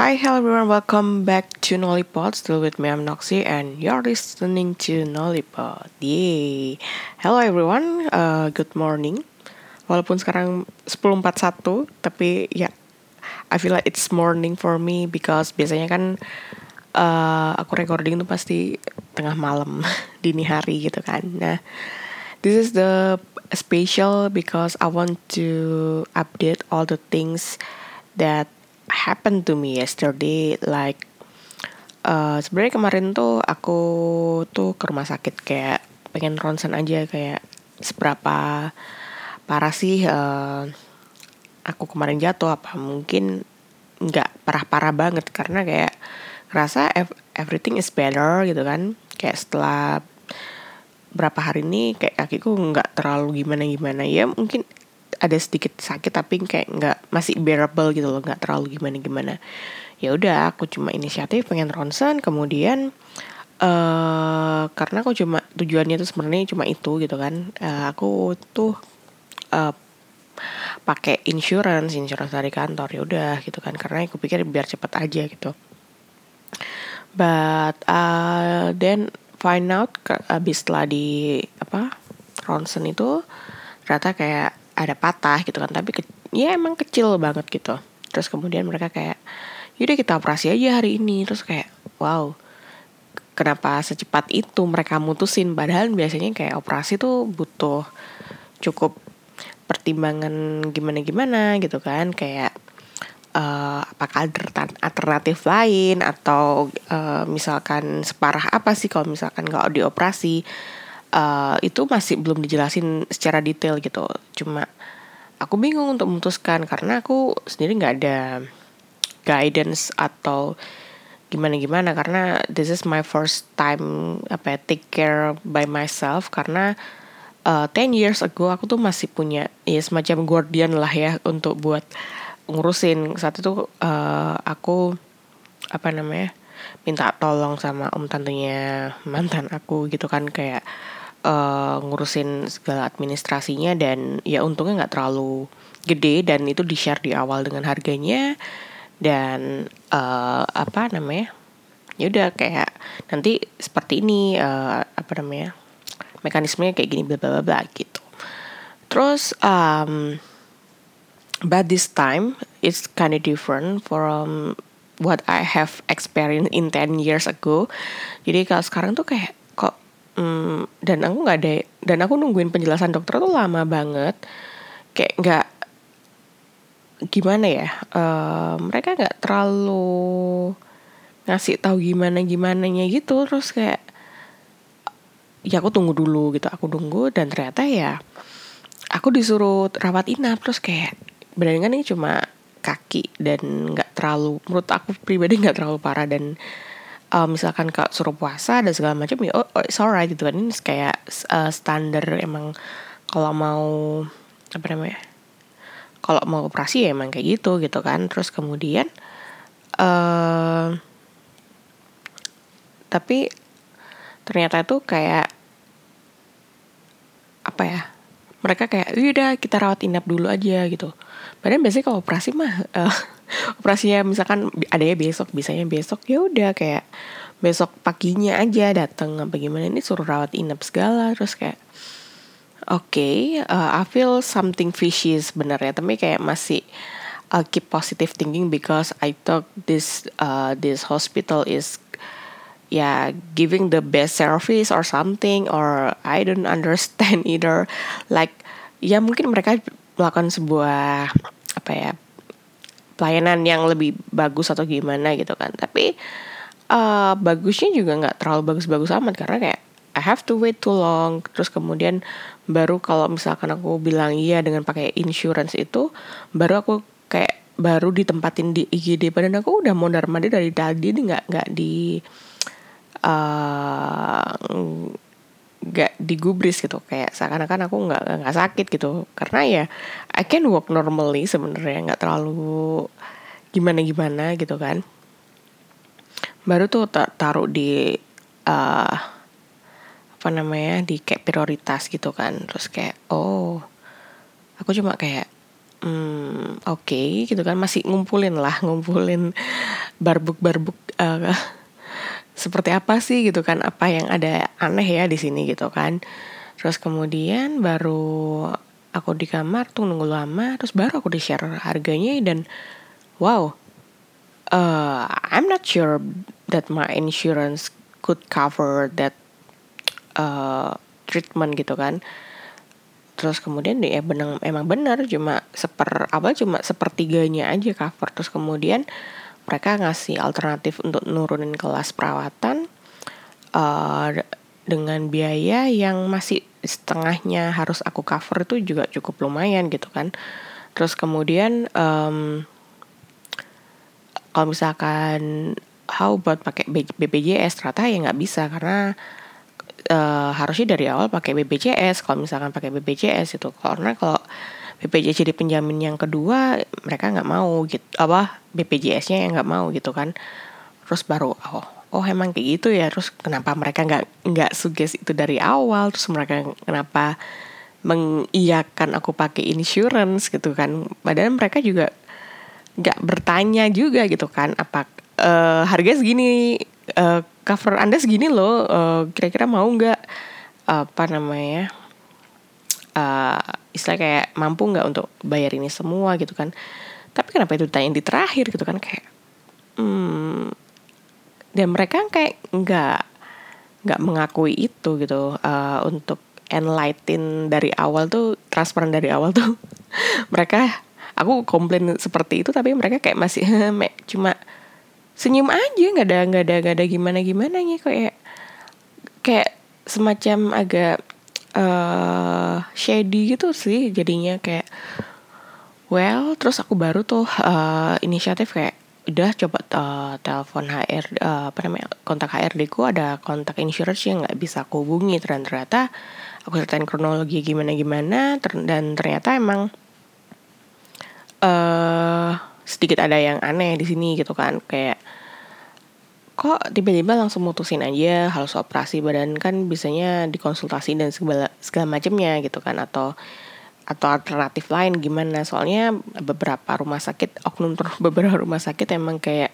Hi, hello everyone. Welcome back to Nollipod. Still with me, I'm Noxy, and you're listening to Nollipod. Yay! Hello everyone. Uh, good morning. Walaupun sekarang 10.41, tapi ya, I feel like it's morning for me because biasanya kan uh, aku recording tuh pasti tengah malam, dini hari gitu kan. Nah, this is the special because I want to update all the things that happened to me yesterday like uh, sebenarnya kemarin tuh aku tuh ke rumah sakit kayak pengen ronsen aja kayak seberapa parah sih uh, aku kemarin jatuh apa mungkin nggak parah-parah banget karena kayak rasa everything is better gitu kan. Kayak setelah berapa hari ini kayak kakiku nggak terlalu gimana gimana ya mungkin ada sedikit sakit tapi kayak nggak masih bearable gitu loh nggak terlalu gimana gimana ya udah aku cuma inisiatif pengen ronsen kemudian uh, karena aku cuma tujuannya tuh sebenarnya cuma itu gitu kan. Uh, aku tuh uh, pakai insurance insurance dari kantor ya udah gitu kan. Karena aku pikir biar cepet aja gitu. But uh, then find out abis setelah di apa ronsen itu ternyata kayak ada patah gitu kan tapi ke, ya emang kecil banget gitu. Terus kemudian mereka kayak yaudah kita operasi aja hari ini. Terus kayak wow kenapa secepat itu mereka mutusin? Padahal biasanya kayak operasi tuh butuh cukup pertimbangan gimana-gimana gitu kan kayak uh, apakah ada alternatif lain atau uh, misalkan separah apa sih kalau misalkan nggak dioperasi uh, itu masih belum dijelasin secara detail gitu. Cuma aku bingung untuk memutuskan karena aku sendiri nggak ada guidance atau gimana gimana karena this is my first time apa ya, take care by myself. Karena uh, 10 years ago aku tuh masih punya ya semacam guardian lah ya untuk buat ngurusin. Saat itu uh, aku apa namanya minta tolong sama om tantenya mantan aku gitu kan. Kayak uh, ngurusin segala administrasinya dan ya untungnya nggak terlalu gede dan itu di share di awal dengan harganya dan uh, apa namanya ya udah kayak nanti seperti ini uh, apa namanya mekanismenya kayak gini bla bla bla gitu. Terus um, but this time it's kind of different from what I have experienced in 10 years ago. Jadi kalau sekarang tuh kayak Hmm, dan aku nggak ada dan aku nungguin penjelasan dokter tuh lama banget. Kayak nggak gimana ya uh, mereka nggak terlalu ngasih tahu gimana gimana nya gitu. Terus kayak ya aku tunggu dulu gitu aku tunggu dan ternyata ya aku disuruh rawat inap. Terus kayak benar ini cuma kaki dan nggak terlalu menurut aku pribadi nggak terlalu parah dan uh, misalkan kak suruh puasa dan segala macam ya oh, oh it's alright gitu kan. Ini kayak uh, standar emang kalau mau apa namanya kalau mau operasi ya emang kayak gitu gitu kan. Terus kemudian uh, tapi ternyata itu kayak apa ya mereka kayak udah kita rawat inap dulu aja gitu. Padahal biasanya kalau operasi mah uh, operasinya misalkan ada ya besok bisanya besok ya udah kayak besok paginya aja datang apa gimana ini suruh rawat inap segala terus kayak oke okay, uh, I feel something fishy sebenarnya tapi kayak masih uh, keep positive thinking because I thought this uh, this hospital is yeah, giving the best service or something or I don't understand either. Like ya mungkin mereka melakukan sebuah apa ya pelayanan yang lebih bagus atau gimana gitu kan. Tapi uh, bagusnya juga nggak terlalu bagus-bagus amat karena kayak I have to wait too long. Terus kemudian baru kalau misalkan aku bilang iya dengan pakai insurance itu baru aku kayak baru ditempatin di IGD padahal aku udah mondar mandir dari tadi nggak nggak di uh, gak digubris gitu. Kayak seakan-akan aku nggak nggak sakit gitu. Karena ya I can walk normally sebenarnya. Nggak terlalu gimana gimana gitu kan. Baru tuh taruh di uh, apa namanya di kayak prioritas gitu kan. Terus kayak oh aku cuma kayak hmm, oke okay, gitu kan. Masih ngumpulin lah ngumpulin barbuk-barbuk uh, seperti apa sih gitu kan? Apa yang ada aneh ya di sini gitu kan? Terus kemudian baru aku di kamar tuh nunggu lama terus baru aku di share harganya dan wow uh, I'm not sure that my insurance could cover that uh, treatment gitu kan? Terus kemudian ya benang emang benar cuma seper apa cuma sepertiganya aja cover. Terus kemudian mereka ngasih alternatif untuk nurunin kelas perawatan uh, dengan biaya yang masih setengahnya harus aku cover itu juga cukup lumayan gitu kan. Terus kemudian um, kalau misalkan how about pakai BPJS ternyata ya nggak bisa karena uh, harusnya dari awal pakai BPJS kalau misalkan pakai BPJS itu karena kalau BPJS jadi penjamin yang kedua mereka nggak mau gitu apa BPJS-nya yang nggak mau gitu kan. Terus baru oh oh emang kayak gitu ya terus kenapa mereka nggak nggak suges itu dari awal terus mereka kenapa mengiyakan aku pakai insurance gitu kan. Padahal mereka juga nggak bertanya juga gitu kan apa uh, harga segini uh, cover anda segini loh uh, kira-kira mau nggak apa namanya uh, istilah kayak mampu nggak untuk bayar ini semua gitu kan. Tapi kenapa itu ditanya di terakhir gitu kan kayak hmm, dan mereka kayak nggak nggak mengakui itu gitu uh, untuk enlighten dari awal tuh transparan dari awal tuh mereka aku komplain seperti itu tapi mereka kayak masih cuma senyum aja nggak ada nggak ada nggak ada gimana gimana nya kayak kayak semacam agak uh, shady gitu sih jadinya kayak well terus aku baru tuh uh, inisiatif kayak udah coba uh, telepon HR uh, apa namanya kontak HRD ku ada kontak insurance yang nggak bisa aku hubungi. Dan ternyata aku ceritain kronologi gimana gimana ter dan ternyata emang uh, sedikit ada yang aneh di sini gitu kan kayak kok tiba-tiba langsung mutusin aja harus operasi badan kan bisanya dikonsultasi dan segala segala macamnya gitu kan atau atau alternatif lain gimana. Soalnya beberapa rumah sakit oknum beberapa rumah sakit emang kayak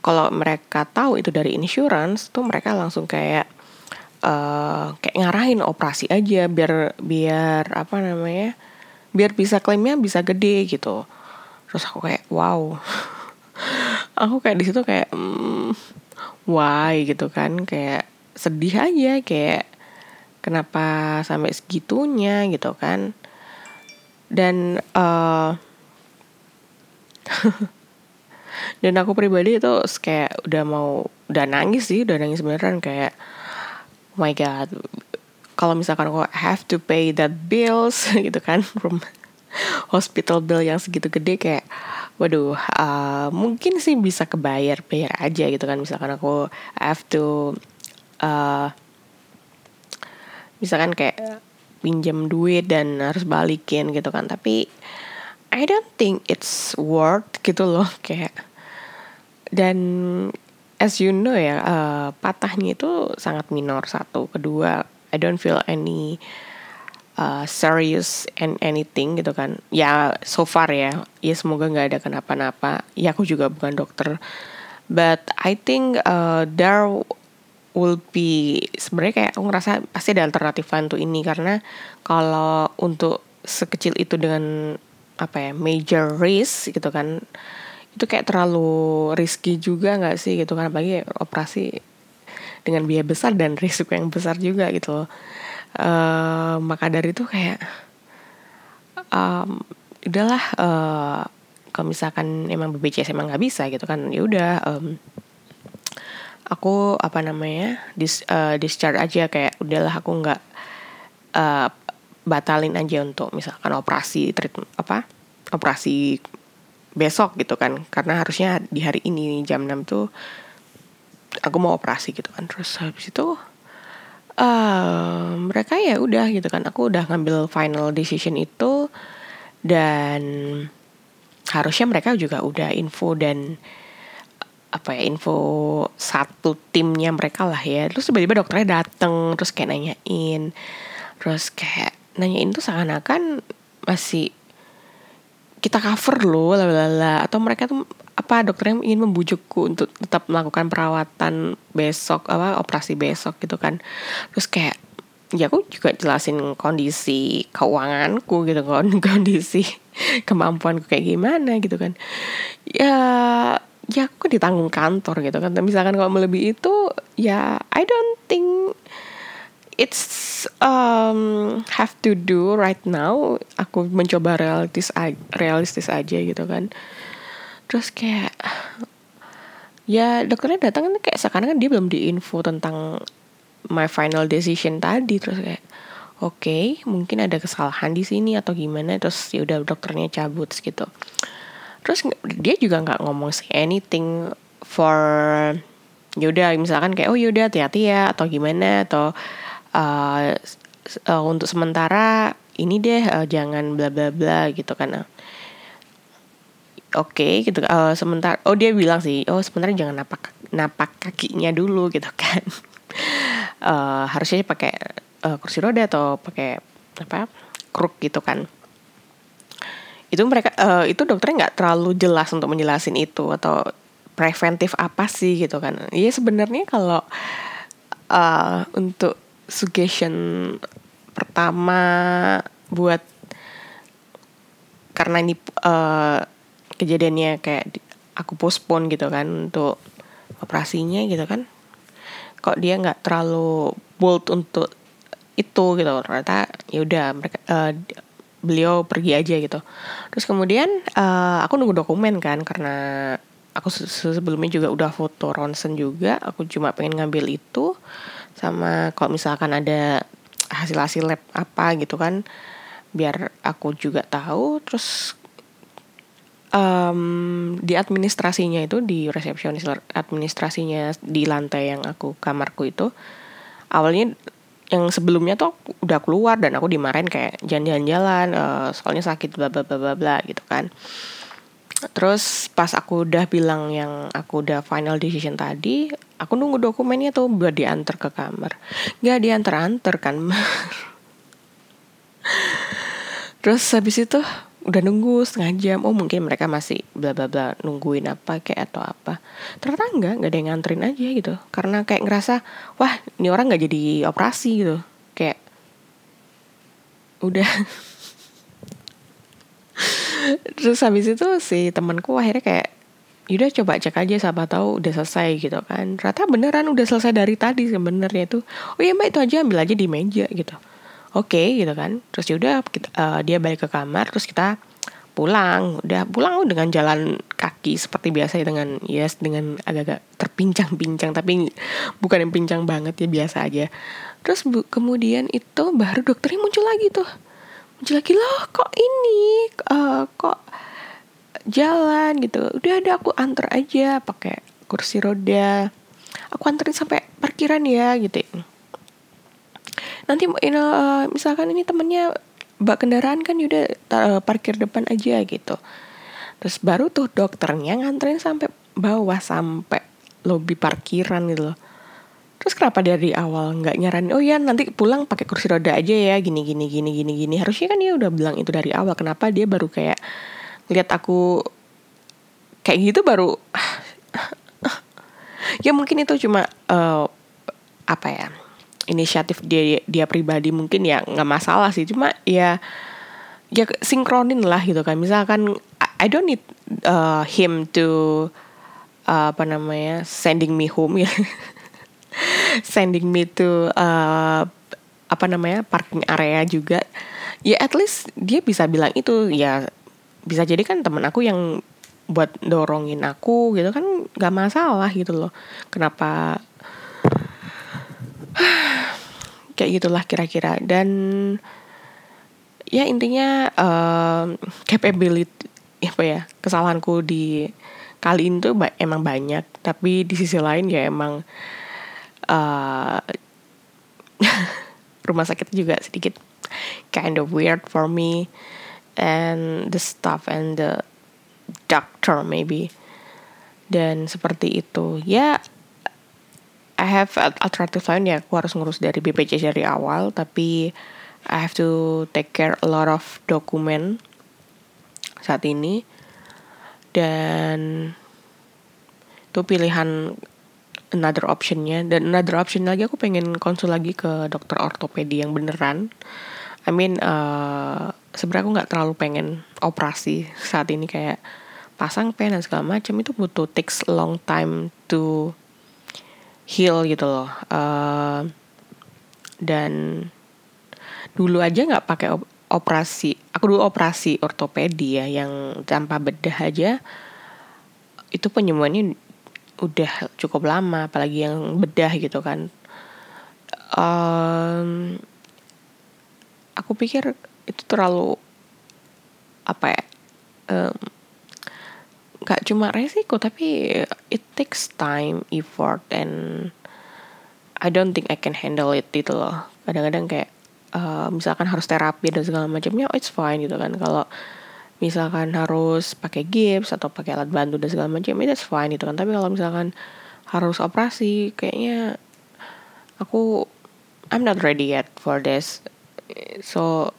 kalau mereka tahu itu dari insurance tuh mereka langsung kayak uh, kayak ngarahin operasi aja biar biar apa namanya biar bisa klaimnya bisa gede gitu. Terus aku kayak wow aku kayak di situ kayak mm, why gitu kan. Kayak sedih aja kayak kenapa sampai segitunya gitu kan. Dan uh, dan aku pribadi itu kayak udah mau udah nangis sih udah nangis beneran. Kayak oh my god kalau misalkan aku have to pay that bills gitu kan from hospital bill yang segitu gede kayak waduh uh, mungkin sih bisa kebayar bayar aja gitu kan. Misalkan aku have to uh, misalkan kayak pinjam duit dan harus balikin gitu kan. Tapi I don't think it's worth gitu loh kayak. Dan as you know ya uh, patahnya itu sangat minor satu. Kedua I don't feel any uh, serious and anything gitu kan. Ya so far ya. Ya semoga nggak ada kenapa-napa. Ya aku juga bukan dokter. But I think uh, there will be sebenarnya kayak aku ngerasa pasti ada alternatif lain untuk ini. Karena kalau untuk sekecil itu dengan apa ya major risk gitu kan itu kayak terlalu risky juga nggak sih gitu kan? Apalagi operasi dengan biaya besar dan risiko yang besar juga gitu loh uh, maka dari itu kayak um, udahlah uh, kalau misalkan emang BPJS emang nggak bisa gitu kan ya udah um, aku apa namanya dis, uh, discharge aja kayak udahlah aku nggak uh, batalin aja untuk misalkan operasi treatment apa operasi besok gitu kan karena harusnya di hari ini jam 6 tuh aku mau operasi gitu kan terus habis itu uh, mereka ya udah gitu kan. Aku udah ngambil final decision itu dan harusnya mereka juga udah info dan apa ya info satu timnya mereka lah ya. Terus tiba-tiba dokternya dateng terus kayak nanyain. Terus kayak nanyain tuh seakan-akan masih kita cover loh lalala atau mereka tuh apa dokternya ingin membujukku untuk tetap melakukan perawatan besok apa operasi besok gitu kan? Terus kayak ya aku juga jelasin kondisi keuanganku gitu kan kondisi kemampuanku kayak gimana gitu kan. Ya ya aku ditanggung kantor gitu kan. Misalkan kalau melebihi itu ya I don't think it's um, have to do right now. Aku mencoba realistis realistis aja gitu kan terus kayak ya dokternya datang kayak sekarang kan dia belum diinfo tentang my final decision tadi. Terus kayak oke okay, mungkin ada kesalahan di sini atau gimana. Terus ya udah dokternya cabut gitu. Terus dia juga nggak ngomong say anything for yaudah misalkan kayak oh yaudah hati-hati ya atau gimana atau uh, uh, untuk sementara ini deh uh, jangan bla bla bla gitu kan oke okay, gitu uh, sementara oh dia bilang sih oh sementara jangan napak napak kakinya dulu gitu kan. Uh, harusnya pakai uh, kursi roda atau pakai apa kruk gitu kan. Itu mereka uh, itu dokternya nggak terlalu jelas untuk menjelasin itu atau preventif apa sih gitu kan. Ya sebenarnya kalau uh, untuk suggestion pertama buat karena ini uh, kejadiannya kayak aku postpone gitu kan untuk operasinya gitu kan. Kok dia nggak terlalu bold untuk itu gitu ternyata ya udah mereka uh, beliau pergi aja gitu. Terus kemudian uh, aku nunggu dokumen kan karena aku sebelumnya juga udah foto ronsen juga aku cuma pengen ngambil itu sama kalau misalkan ada hasil-hasil lab apa gitu kan biar aku juga tahu. Terus um, di administrasinya itu di resepsionis administrasinya di lantai yang aku kamarku itu awalnya yang sebelumnya tuh udah keluar dan aku dimarahin kayak jalan-jalan uh, soalnya sakit bla bla bla bla bla gitu kan. Terus pas aku udah bilang yang aku udah final decision tadi aku nunggu dokumennya tuh buat diantar ke kamar. Nggak diantar-antar kan terus habis itu udah nunggu setengah jam oh mungkin mereka masih bla bla bla nungguin apa kayak atau apa. Ternyata enggak nggak ada yang nganterin aja gitu. Karena kayak ngerasa wah ini orang nggak jadi operasi gitu. Kayak udah. Terus habis itu si temanku akhirnya kayak yaudah coba cek aja siapa tahu udah selesai gitu kan. Ternyata beneran udah selesai dari tadi sebenarnya tuh. Oh iya mbak itu aja ambil aja di meja gitu oke okay, gitu kan. Terus yaudah kita, uh, dia balik ke kamar terus kita pulang. Udah pulang dengan jalan kaki seperti biasa ya dengan yes dengan agak-agak terpincang-pincang tapi bukan yang pincang banget ya biasa aja. Terus bu, kemudian itu baru dokternya muncul lagi tuh. Muncul lagi loh kok ini? Uh, kok jalan? Gitu. Udah ada aku antar aja pakai kursi roda. Aku anterin sampai parkiran ya gitu nanti uh, misalkan ini temennya bak kendaraan kan udah uh, parkir depan aja gitu. Terus baru tuh dokternya nganterin sampai bawah sampai lobi parkiran gitu loh. Terus kenapa dari awal nggak nyaran oh ya nanti pulang pakai kursi roda aja ya gini gini gini gini gini. Harusnya kan dia udah bilang itu dari awal kenapa dia baru kayak lihat aku kayak gitu baru ya mungkin itu cuma uh, apa ya inisiatif dia dia pribadi mungkin ya nggak masalah sih. Cuma ya ya sinkronin lah gitu kan. Misalkan I don't need uh, him to uh, apa namanya sending me home ya. Sending me to uh, apa namanya parking area juga. Ya at least dia bisa bilang itu. Ya bisa jadi kan temen aku yang buat dorongin aku gitu kan nggak masalah gitu loh. Kenapa kayak gitulah kira-kira. Dan ya intinya um, capability apa ya kesalahanku di kali ini tuh emang banyak. Tapi di sisi lain ya emang uh, rumah sakit juga sedikit kind of weird for me. And the staff and the doctor maybe. Dan seperti itu. Ya I have alternative lain ya aku harus ngurus dari BPJS dari awal tapi I have to take care a lot of dokumen saat ini. Dan itu pilihan another optionnya. Dan another option lagi aku pengen konsul lagi ke dokter ortopedi yang beneran. I mean uh, sebenarnya aku nggak terlalu pengen operasi saat ini kayak pasang pen dan segala macam. Itu butuh takes long time to heal gitu loh. Uh, dan dulu aja nggak pakai op operasi. Aku dulu operasi ortopedi ya yang tanpa bedah aja itu penyembuhannya udah cukup lama apalagi yang bedah gitu kan. Um, aku pikir itu terlalu apa ya um, gak cuma resiko tapi it takes time effort and I don't think I can handle it gitu loh. Kadang-kadang kayak uh, misalkan harus terapi dan segala macamnya oh, it's fine gitu kan. Kalau misalkan harus pakai gips atau pakai alat bantu dan segala macam itu that's fine gitu kan. Tapi kalau misalkan harus operasi kayaknya aku I'm not ready yet for this. So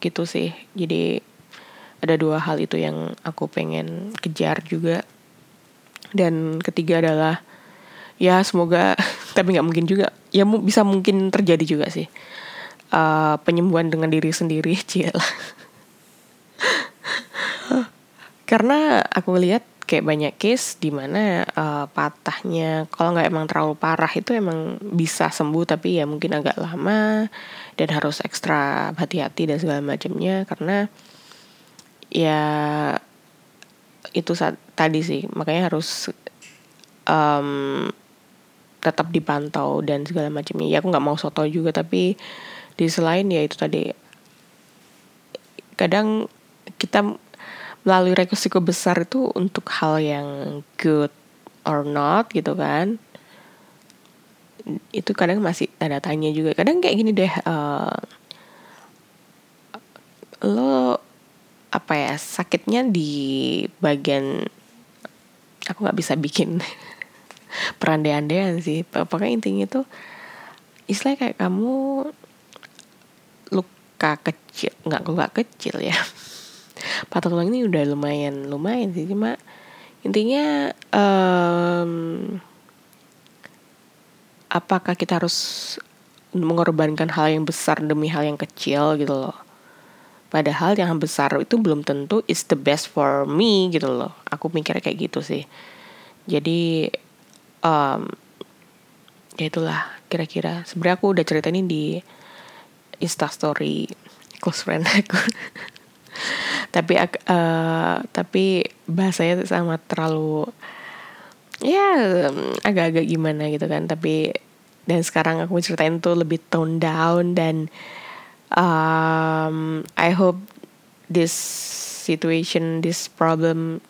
gitu sih. Jadi ada dua hal itu yang aku pengen kejar juga. Dan ketiga adalah ya semoga tapi nggak mungkin juga. Ya bisa mungkin terjadi juga sih. Uh, penyembuhan dengan diri sendiri cila karena aku lihat kayak banyak case di mana uh, patahnya kalau nggak emang terlalu parah itu emang bisa sembuh tapi ya mungkin agak lama dan harus ekstra hati-hati dan segala macamnya. Karena ya itu saat tadi sih. Makanya harus um, tetap dipantau dan segala macamnya. Ya aku nggak mau soto juga tapi di selain ya itu tadi. Kadang kita melalui resiko besar itu untuk hal yang good or not gitu kan. Itu kadang masih tanda tanya juga. Kadang kayak gini deh uh, lo apa ya sakitnya di bagian aku nggak bisa bikin perandai-andaian sih. Pokoknya intinya tuh istilah kayak kamu luka kecil nggak luka kecil ya. Patah tulang ini udah lumayan lumayan sih. Cuma intinya um, apakah kita harus mengorbankan hal yang besar demi hal yang kecil gitu loh padahal yang besar itu belum tentu is the best for me gitu loh. Aku mikirnya kayak gitu sih. Jadi um, ya itulah kira-kira. Sebenarnya aku udah cerita ini di instastory close friend aku. Tapi uh, tapi bahasanya sama terlalu ya agak-agak gimana gitu kan. Tapi dan sekarang aku ceritain tuh lebih tone down dan um, I hope this situation this problem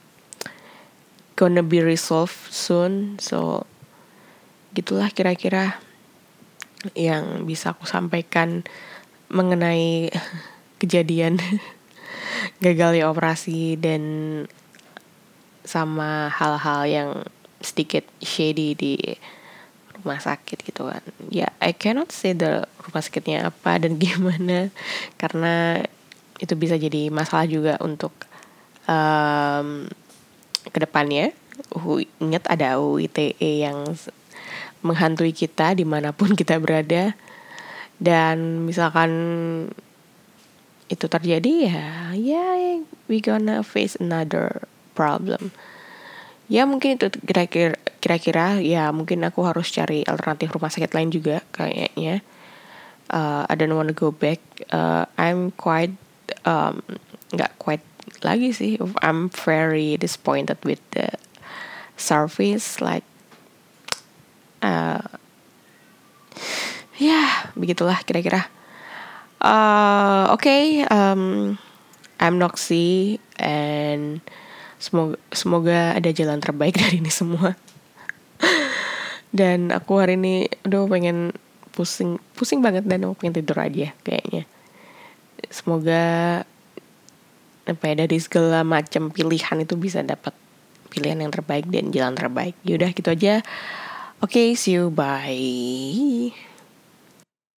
gonna be resolved soon. So gitulah kira-kira yang bisa aku sampaikan mengenai kejadian gagalnya operasi dan sama hal-hal yang sedikit shady di rumah sakit gitu kan. Ya I cannot say the rumah sakitnya apa dan gimana. Karena itu bisa jadi masalah juga untuk um, ke depannya. Ingat ada UITE yang menghantui kita di mana pun kita berada. Dan misalkan itu terjadi ya ya we gonna face another problem. Ya mungkin itu kira-kira kira-kira ya mungkin aku harus cari alternatif rumah sakit lain juga kayaknya. Uh, I don't wanna go back. Uh, I'm quite um, nggak quite lagi sih. I'm very disappointed with the service like uh, ya begitulah kira-kira. Uh, Oke, okay, um, I'm Noxy and semoga semoga ada jalan terbaik dari ini semua. Dan aku hari ini udah pengen pusing pusing banget dan aku pengen tidur aja kayaknya. Semoga apa ya dari segala macam pilihan itu bisa dapat pilihan yang terbaik dan jalan terbaik. Yaudah gitu aja. Oke, okay, see you. Bye.